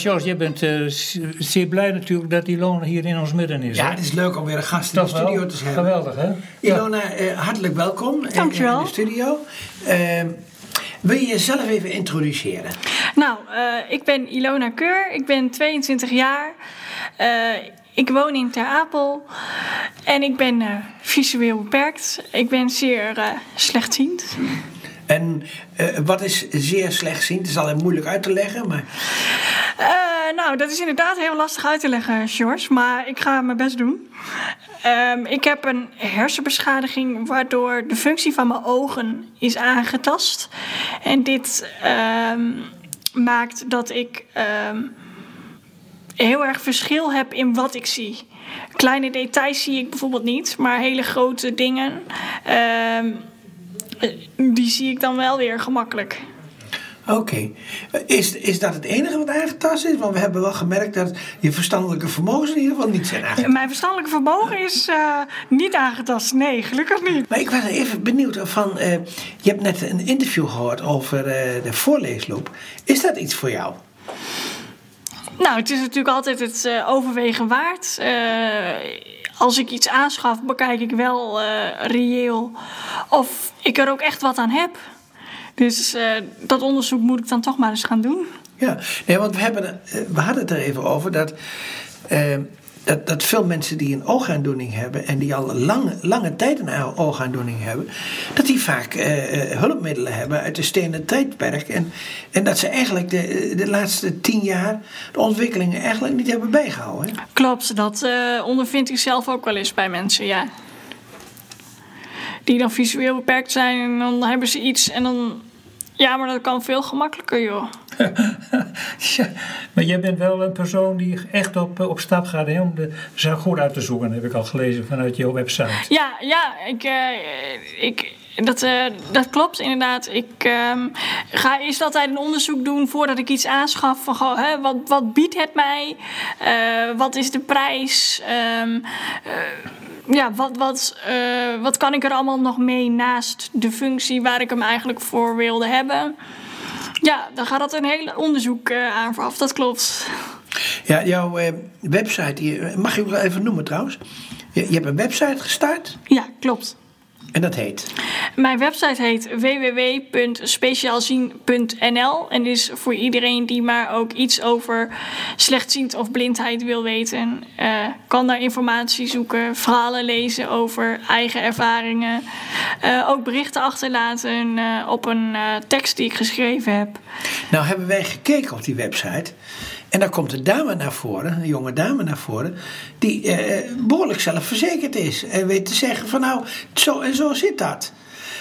Charles, jij bent uh, zeer blij natuurlijk dat Ilona hier in ons midden is. Ja, het is leuk om weer een gast in de studio te hebben. Geweldig, hè? Ilona, uh, hartelijk welkom Dankjewel. in de studio. Uh, wil je jezelf even introduceren? Nou, ik ben Ilona Keur, ik ben 22 jaar. ik woon in Ter Apel en ik ben visueel beperkt. Ik ben zeer slechtziend. En wat is zeer slechtziend? Het is altijd moeilijk uit te leggen, maar... Uh, nou, dat is inderdaad heel lastig uit te leggen, George. Maar ik ga mijn best doen. Um, ik heb een hersenbeschadiging waardoor de functie van mijn ogen is aangetast. En dit um, maakt dat ik um, heel erg verschil heb in wat ik zie. Kleine details zie ik bijvoorbeeld niet, maar hele grote dingen, die zie ik dan wel weer gemakkelijk. Oké. Is, is dat het enige wat aangetast is? Want we hebben wel gemerkt dat je verstandelijke vermogens in ieder geval niet zijn aangetast. Mijn verstandelijke vermogen is uh, niet aangetast. Nee, gelukkig niet. Maar ik was even benieuwd van... Uh, je hebt net een interview gehoord over uh, de voorleesloop. Is dat iets voor jou? Nou, het is natuurlijk altijd het overwegen waard als ik iets aanschaf, bekijk ik wel uh, reëel of ik er ook echt wat aan heb. Dus uh, dat onderzoek moet ik dan toch maar eens gaan doen. Ja, nee, want we, hebben, we hadden het er even over dat, uh, dat, dat veel mensen die een oogaandoening hebben en die al lange, lange tijd een oogaandoening hebben, dat die vaak uh, hulpmiddelen hebben uit de stenen tijdperk. En, en dat ze eigenlijk de, de laatste tien jaar de ontwikkelingen eigenlijk niet hebben bijgehouden. Klopt, dat ondervind ik zelf ook wel eens bij mensen, ja die dan visueel beperkt zijn. En dan hebben ze iets en dan. Ja, maar dat kan veel gemakkelijker, joh. ja, maar jij bent wel een persoon die echt op, op stap gaat hè, om de zaak goed uit te zoeken, heb ik al gelezen vanuit jouw website. Ja, ja ik, uh, ik, dat, uh, dat klopt inderdaad. Ik uh, ga eerst altijd een onderzoek doen voordat ik iets aanschaf. Van, goh, hè, wat, wat biedt het mij? Uh, wat is de prijs? Um, ja, wat, wat, wat kan ik er allemaal nog mee naast de functie waar ik hem eigenlijk voor wilde hebben? Ja, dan gaat dat een hele onderzoek aan vooraf, dat klopt. Ja, jouw website, mag ik wel even noemen trouwens? Je, je hebt een website gestart? Ja, klopt. En dat heet? Mijn website heet www.speciaalzien.nl en is voor iedereen die maar ook iets over slechtziend of blindheid wil weten. Uh, kan daar informatie zoeken, verhalen lezen over eigen ervaringen. Uh, ook berichten achterlaten uh, op een tekst die ik geschreven heb. Nou hebben wij gekeken op die website. En dan komt een dame naar voren, een jonge dame naar voren, die eh, behoorlijk zelfverzekerd is. En weet te zeggen van nou, zo en zo zit dat.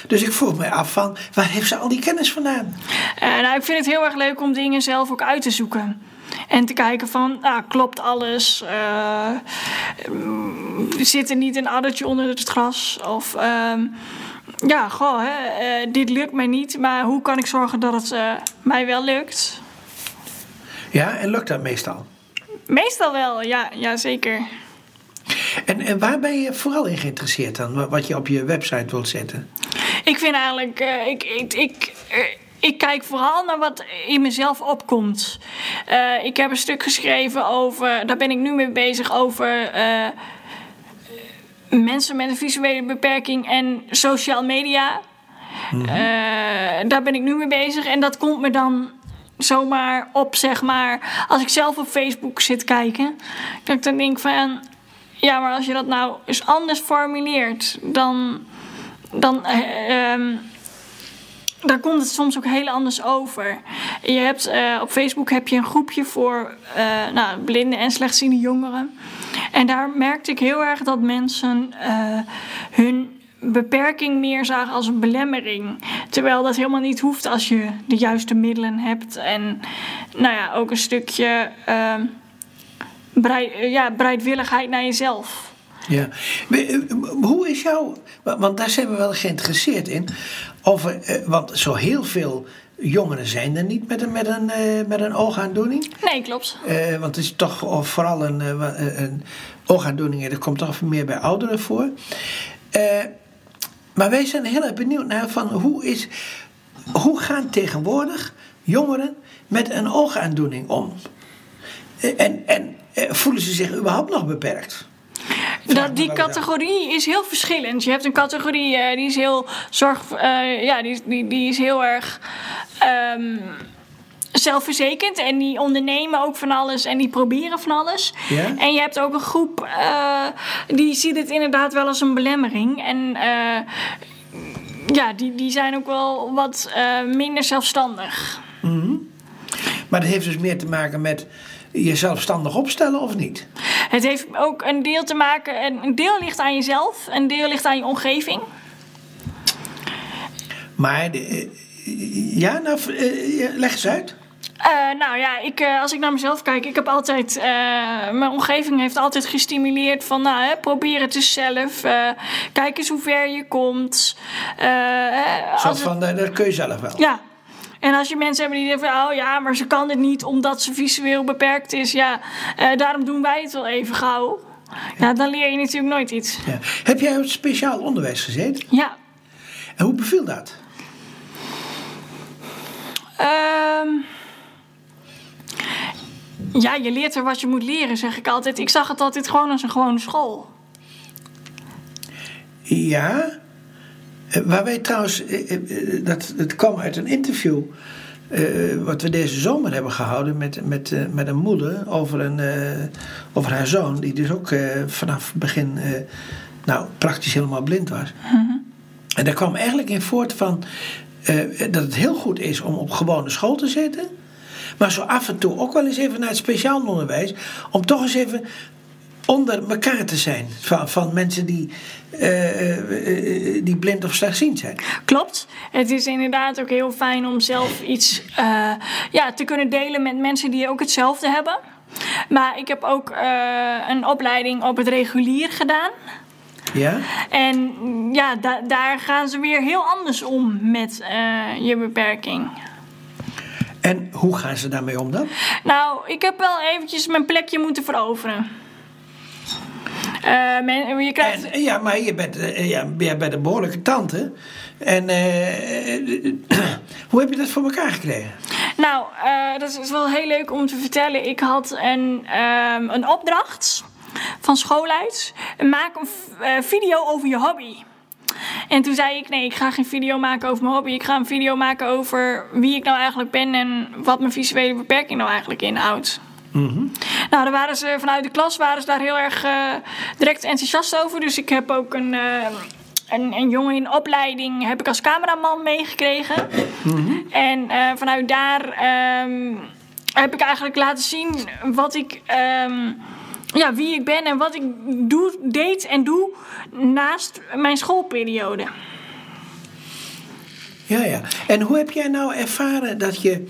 Dus ik vroeg me af van, waar heeft ze al die kennis vandaan? Uh, nou, ik vind het heel erg leuk om dingen zelf ook uit te zoeken. En te kijken van, nou, klopt alles? Uh, zit er niet een addertje onder het gras? Of... Uh, ja, goh, hè, uh, dit lukt mij niet, maar hoe kan ik zorgen dat het uh, mij wel lukt? Ja, en lukt dat meestal? Meestal wel, ja, ja zeker. En, en waar ben je vooral in geïnteresseerd dan, wat je op je website wilt zetten? Ik vind eigenlijk, uh, ik, ik, ik, uh, ik kijk vooral naar wat in mezelf opkomt. Uh, ik heb een stuk geschreven over, daar ben ik nu mee bezig, over mensen met een visuele beperking en social media. Mm -hmm. daar ben ik nu mee bezig en dat komt me dan zomaar op, zeg maar. Als ik zelf op Facebook zit kijken, dat ik dan denk van. Ja, maar als je dat nou eens anders formuleert, dan. Dan uh, dan komt het soms ook heel anders over. Je hebt, uh, op Facebook heb je een groepje voor uh, nou, blinde en slechtziende jongeren. En daar merkte ik heel erg dat mensen hun beperking meer zagen als een belemmering. Terwijl dat helemaal niet hoeft als je de juiste middelen hebt. En nou ja, ook een stukje bereid, ja, bereidwilligheid naar jezelf. Ja, hoe is jouw. Want daar zijn we wel geïnteresseerd in. Over, want zo heel veel jongeren zijn er niet met een, met een, met een oogaandoening. Nee, klopt. Uh, want het is toch vooral een, een oogaandoening, dat komt toch meer bij ouderen voor. Uh, maar wij zijn heel erg benieuwd naar van hoe, is, hoe gaan tegenwoordig jongeren met een oogaandoening om? En, en eh, voelen ze zich überhaupt nog beperkt? Dat, die wel eens categorie is heel verschillend. Je hebt een categorie eh, die is heel zorg, eh, ja, die, die, die is heel erg ehm, zelfverzekerd en die ondernemen ook van alles en die proberen van alles. Ja? En je hebt ook een groep eh, die ziet het inderdaad wel als een belemmering en ja, die, die zijn ook wel wat minder zelfstandig. Maar dat heeft dus meer te maken met je zelfstandig opstellen of niet? Het heeft ook een deel te maken, een een deel ligt aan jezelf, een deel ligt aan je omgeving. Maar, de, eh, ja, nou, eh, leg eens uit. Eh, nou ja, ik, als ik naar mezelf kijk, ik heb altijd, mijn omgeving heeft altijd gestimuleerd van, nou, hè, probeer het dus zelf, kijk eens hoe ver je komt. Zo het- van, dat kun je zelf wel. ja. En als je mensen hebt die denken van, oh ja, maar ze kan het niet omdat ze visueel beperkt is, ja, eh, daarom doen wij het wel even gauw. Ja, dan leer je natuurlijk nooit iets. Ja. Heb jij op speciaal onderwijs gezeten? Ja. En hoe beviel dat? Ehm, ja, je leert er wat je moet leren, zeg ik altijd. Ik zag het altijd gewoon als een gewone school. Ja. Eh, Waar wij trouwens, eh, eh, dat, het kwam uit een interview. wat we deze zomer hebben gehouden met, met, met een moeder over, een, over haar zoon, die dus ook vanaf het begin nou, praktisch helemaal blind was. En daar kwam eigenlijk in voort van dat het heel goed is om op gewone school te zitten. Maar zo af en toe ook wel eens even naar het speciaal onderwijs. Om toch eens even onder elkaar te zijn. Van, van mensen die, eh, eh, eh, die blind of slechtziend zijn. Klopt. Het is inderdaad ook heel fijn om zelf iets ja, te kunnen delen met mensen die ook hetzelfde hebben. Maar ik heb ook een opleiding op het regulier gedaan. Ja? En ja, da- daar gaan ze weer heel anders om met je beperking. En hoe gaan ze daarmee om dan? Nou, ik heb wel eventjes mijn plekje moeten veroveren. Eh, men, je krijgt... En, ja, maar je bent, eh, ja, jij bent een behoorlijke tante. En eh, hoe heb je dat voor elkaar gekregen? Nou, dat is wel heel leuk om te vertellen. Ik had een, ehm, een opdracht van school uit. Maak een video over je hobby. En toen zei ik, nee, ik ga geen video maken over mijn hobby. Ik ga een video maken over wie ik nou eigenlijk ben en wat mijn visuele beperking nou eigenlijk inhoudt. Nou, daar waren ze vanuit de klas waren ze daar heel erg eh, direct enthousiast over. Dus ik heb ook een, eh, een, een jongen in opleiding heb ik als cameraman meegekregen. En eh, vanuit daar ehm, heb ik eigenlijk laten zien wat ik, ehm, ja, wie ik ben en wat ik doe, deed en doe naast mijn schoolperiode. Ja, ja. En hoe heb jij nou ervaren dat je.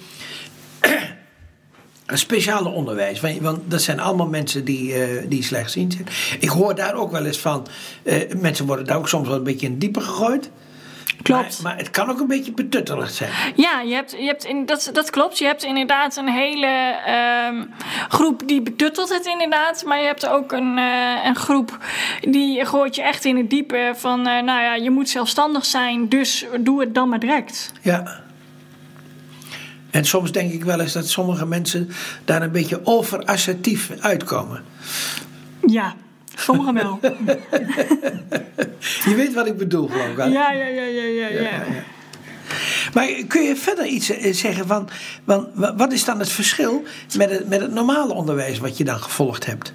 Een speciale onderwijs, want, dat zijn allemaal mensen die, eh, die slechtziend zijn. Ik hoor daar ook wel eens van, eh, mensen worden daar ook soms wel een beetje in diepe gegooid. Klopt. Maar, maar het kan ook een beetje betutterig zijn. Ja, je hebt, je hebt in, dat, dat klopt. Je hebt inderdaad een hele ehm, groep die betuttelt het inderdaad. Maar je hebt ook een, eh, een groep die gooit je echt in het diepe van... nou ja, je moet zelfstandig zijn, dus doe het dan maar direct. Ja. En soms denk ik wel eens dat sommige mensen daar een beetje overassertief uitkomen. Ja, sommigen wel. Je weet wat ik bedoel, geloof ik. Ja, ja, ja, ja, ja. ja. Maar kun je verder iets eh, zeggen van, van wa- wat is dan het verschil met het, met het normale onderwijs wat je dan gevolgd hebt?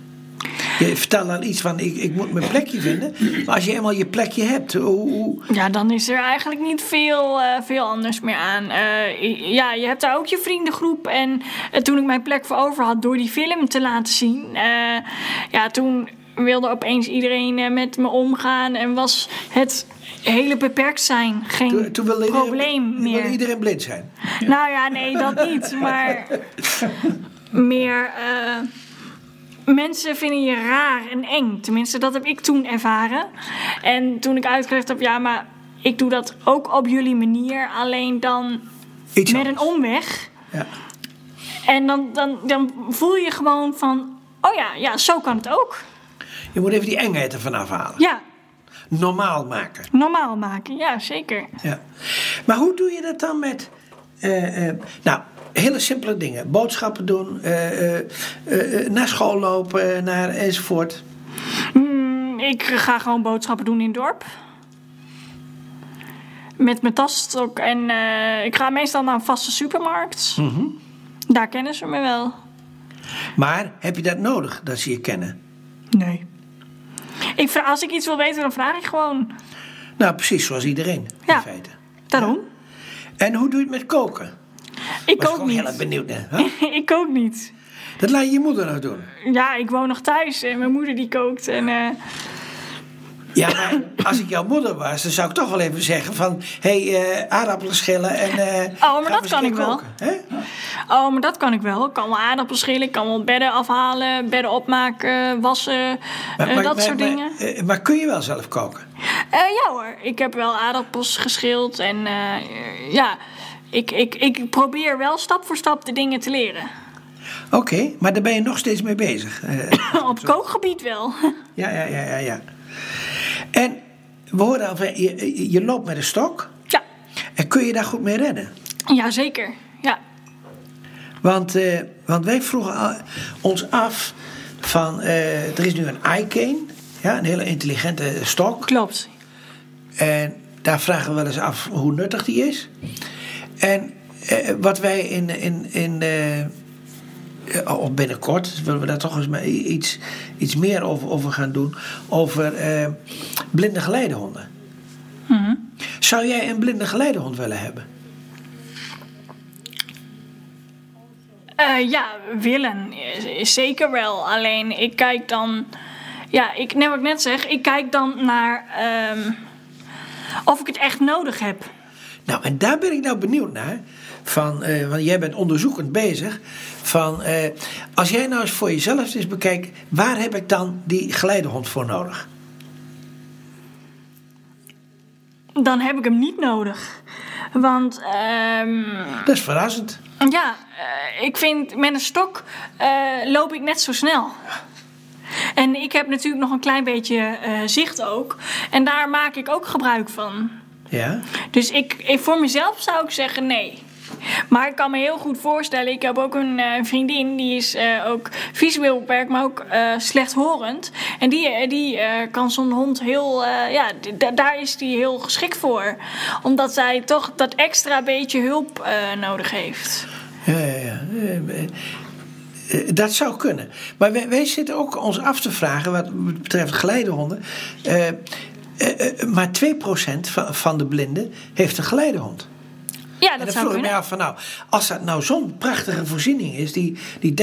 Je vertelt dan iets van ik, ik moet mijn plekje vinden. Maar als je eenmaal je plekje hebt, hoe, hoe- Ja, dan is er eigenlijk niet veel, eh, veel anders meer aan. Eh, ja, je hebt daar ook je vriendengroep. En eh, toen ik mijn plek voor over had door die film te laten zien... ja, toen wilde opeens iedereen met me omgaan... en was het hele beperkt zijn geen toen, toen wilde iedereen, probleem meer. iedereen blind zijn. Nou ja, nee, dat niet. Maar meer... Mensen vinden je raar en eng. Tenminste, dat heb ik toen ervaren. En toen ik uitgelegd heb, ja, maar ik doe dat ook op jullie manier. Alleen dan Iets met een omweg. Ja. En dan, dan, dan voel je gewoon van, oh ja, ja, zo kan het ook. Je moet even die engheid ervan afhalen. Ja, Normaal maken. normaal maken. Ja, zeker. Ja. Maar hoe doe je dat dan met. eh, eh, nou, hele simpele dingen. Boodschappen doen, eh, eh, eh, naar school lopen, naar enzovoort. Mm, ik ga gewoon boodschappen doen in het dorp. Met mijn tasstok. En eh, ik ga meestal naar een vaste supermarkt. Daar kennen ze me wel. Maar heb je dat nodig, dat ze je kennen? Nee. Ik vraag, als ik iets wil weten, dan vraag ik gewoon. Nou, precies zoals iedereen, Ja. in feite. Daarom. En hoe doe je het met koken? Ik Was ik kook ook heel erg niet. benieuwd naar. Huh? ik kook niet. Dat laat je je moeder nog doen. Ja, ik woon nog thuis en mijn moeder die kookt. En, eh, Ja, maar als ik jouw moeder was, dan zou ik toch wel even zeggen van... Hé, hey, eh, aardappelen schillen en... eh maar gaan we dat kan ik wel. koken, hè? oh, maar dat kan ik wel. Ik kan wel aardappels schillen, ik kan wel bedden afhalen, bedden opmaken, wassen, Maar, maar- dat maar- soort maar- dingen. maar kun je wel zelf koken? Ja hoor, ik heb wel aardappels geschild en ja, ik, ik, ik probeer wel stap voor stap de dingen te leren. Oké, maar daar ben je nog steeds mee bezig. Eh, Op kookgebied wel. ja, ja, ja, ja, ja. En we hoorden al, van, je, je- loopt met een stok. ja, En kun je daar goed mee redden? ja zeker. Ja. Want, eh, want wij vroegen ons af van... eh, er is nu een iCane, ja, een hele intelligente stok. Klopt. En daar vragen we wel eens af hoe nuttig die is. En eh, wat wij in, in, in eh, eh, of binnenkort willen we daar toch eens maar iets, iets meer over, over gaan doen. Over eh, blinde geleidehonden. Zou jij een blinde geleidehond willen hebben? Eh, ja, willen is zeker wel. Alleen ik kijk dan. Ja, ik, net wat ik net zeg, ik kijk dan naar ehm, of ik het echt nodig heb. Nou, en daar ben ik nou benieuwd naar. Van, eh, want jij bent onderzoekend bezig. Van, eh, als jij nou eens voor jezelf eens bekijkt, waar heb ik dan die geleidehond voor nodig? Dan heb ik hem niet nodig. Want ehm, Dat is verrassend. ja, eh, ik vind met een stok loop ik net zo snel. En ik heb natuurlijk nog een klein beetje zicht ook. En daar maak ik ook gebruik van. Ja. Dus ik, ik, voor mezelf zou ik zeggen nee. Maar ik kan me heel goed voorstellen, ik heb ook een eh, vriendin die is eh, ook visueel beperkt, maar ook eh, slechthorend. En die, die kan zo'n hond heel, ja, daar is die heel geschikt voor. Omdat zij toch dat extra beetje hulp nodig heeft. Ja, ja, ja. Dat zou kunnen. Maar wij, wij zitten ook ons af te vragen, wat betreft geleidehonden. Eh, eh, maar 2% van, van de blinden heeft een geleidehond. Ja, En dat dan zou vroeg ik me af van nou, als dat nou zo'n prachtige voorziening is, die, die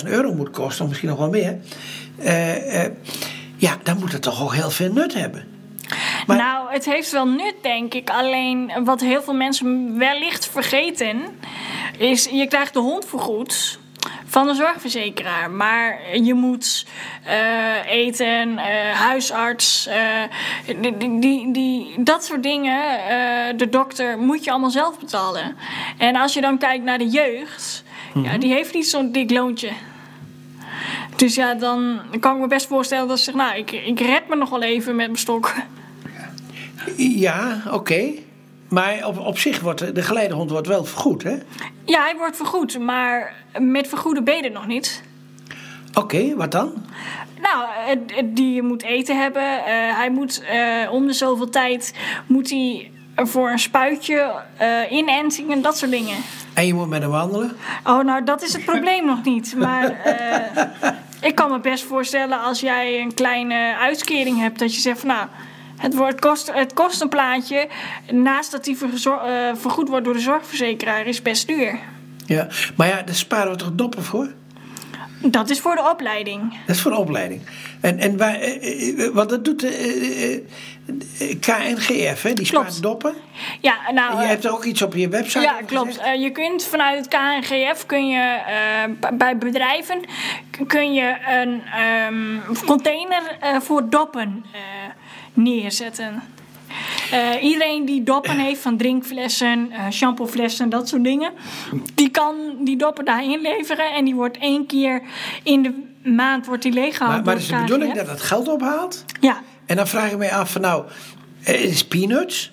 30.000 euro moet kosten, of misschien nog wel meer. eh, ja, dan moet het toch ook heel veel nut hebben. Maar- Nou, het heeft wel nut, denk ik. Alleen wat heel veel mensen wellicht vergeten, is je krijgt de hond vergoed van de zorgverzekeraar. Maar je moet eh, eten, eh, huisarts, eh, die, die, die, dat soort dingen, de dokter, moet je allemaal zelf betalen. En als je dan kijkt naar de jeugd, ja, die heeft niet zo'n dik loontje. Dus ja, dan kan ik me best voorstellen dat ze zegt, nou, ik, ik red me nog wel even met mijn stok. Ja, oké. Maar op, op zich wordt de, de geleidehond wordt wel vergoed, hè? Ja, hij wordt vergoed, maar met vergoede benen nog niet. Oké, wat dan? Nou, die moet eten hebben. Eh, hij moet eh, om de zoveel tijd moet hij voor een spuitje, eh inentingen, dat soort dingen. En je moet met hem wandelen? Oh, nou, dat is het probleem nog niet. Maar ik kan me best voorstellen als jij een kleine uitkering hebt, dat je zegt van nou. Het, wordt, kost, het kost een plaatje. Naast dat die verzor- eh, vergoed wordt door de zorgverzekeraar, is best duur. Ja. Maar ja, daar sparen we toch doppen voor? Dat is voor de opleiding. Dat is voor de opleiding. En, en waar, eh, eh, want dat doet de KNGF, hè? Die spaart doppen. Ja, nou. En je hebt er ook iets op je website Ja, klopt. je kunt vanuit het KNGF kun je bij bedrijven kun je een ehm, container eh, voor doppen neerzetten. Eh, iedereen die doppen heeft van drinkflessen, eh shampooflessen, dat soort dingen, die kan die doppen daar inleveren en die wordt één keer in de maand wordt die leeggehaald. Maar, maar is de bedoeling dat het geld ophaalt? Ja, En dan vraag ik me af van nou, eh, is peanuts?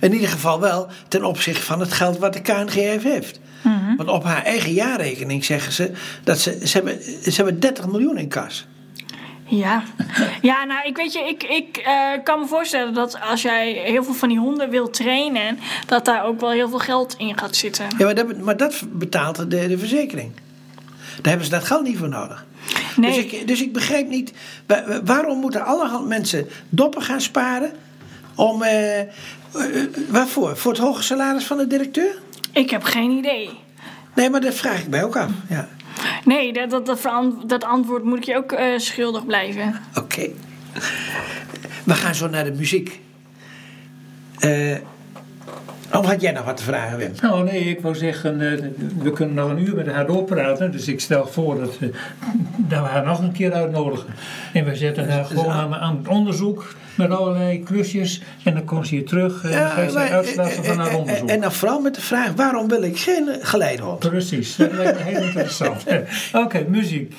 In ieder geval wel ten opzichte van het geld wat de KNGF heeft. Want op haar eigen jaarrekening zeggen ze dat ze, ze, hebben, ze hebben 30 miljoen in kas. Ja. ja, nou, ik weet je, ik, ik eh, kan me voorstellen dat als jij heel veel van die honden wil trainen, dat daar ook wel heel veel geld in gaat zitten. Ja, maar dat, maar dat betaalt de, de verzekering. Daar hebben ze dat geld niet voor nodig. Nee. Dus, ik, dus ik begrijp niet, wa- waarom moeten allerhand mensen doppen gaan sparen? Om, eh, eh, waarvoor? Voor het hoge salaris van de directeur? Ik heb geen idee. Nee, maar dat vraag ik mij ook af. Ja. Nee, dat, dat, dat, antwoord moet ik je ook eh, schuldig blijven. Oké. We gaan zo naar de muziek. Eh of had jij nog wat te vragen, Wim? Nou nee, ik wou zeggen, eh, we kunnen nog een uur met haar doorpraten. Dus ik stel voor dat we, dat we haar nog een keer uitnodigen. En we zetten haar gewoon aan, aan het onderzoek met allerlei klusjes. En dan komt ze hier terug en dan geeft ze maar- uitslagen van haar en- en- onderzoek. En dan vooral met de vraag, waarom wil ik geen geleidehond? Precies, dat lijkt me heel interessant. Oké, muziek.